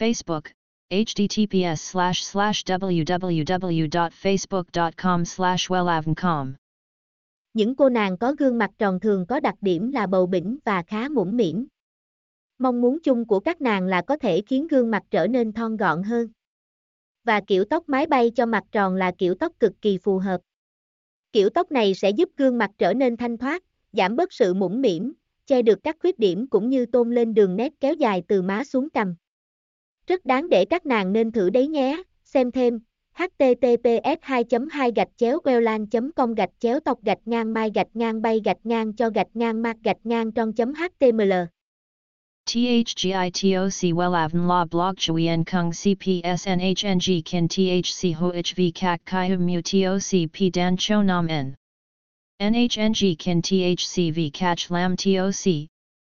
Facebook, https slash slash www.facebook.com slash wellavncom. Những cô nàng có gương mặt tròn thường có đặc điểm là bầu bỉnh và khá mũm mĩm. Mong muốn chung của các nàng là có thể khiến gương mặt trở nên thon gọn hơn. Và kiểu tóc mái bay cho mặt tròn là kiểu tóc cực kỳ phù hợp. Kiểu tóc này sẽ giúp gương mặt trở nên thanh thoát, giảm bớt sự mũm mĩm, che được các khuyết điểm cũng như tôn lên đường nét kéo dài từ má xuống cằm. Rất đáng để các nàng nên thử đấy nhé, xem thêm. Https 2 2 gạch chéo wellan com gạch chéo tộc gạch ngang mai gạch ngang bay gạch ngang cho gạch ngang mạc gạch ngang trong chấm html THGITOC WELAVN La Blog Chuyen Kung CPSNHNG Kin THC HOHV Kak Kai Mu TOC P Dan Cho Nam N. NHNG Kin THCV Catch Lam TOC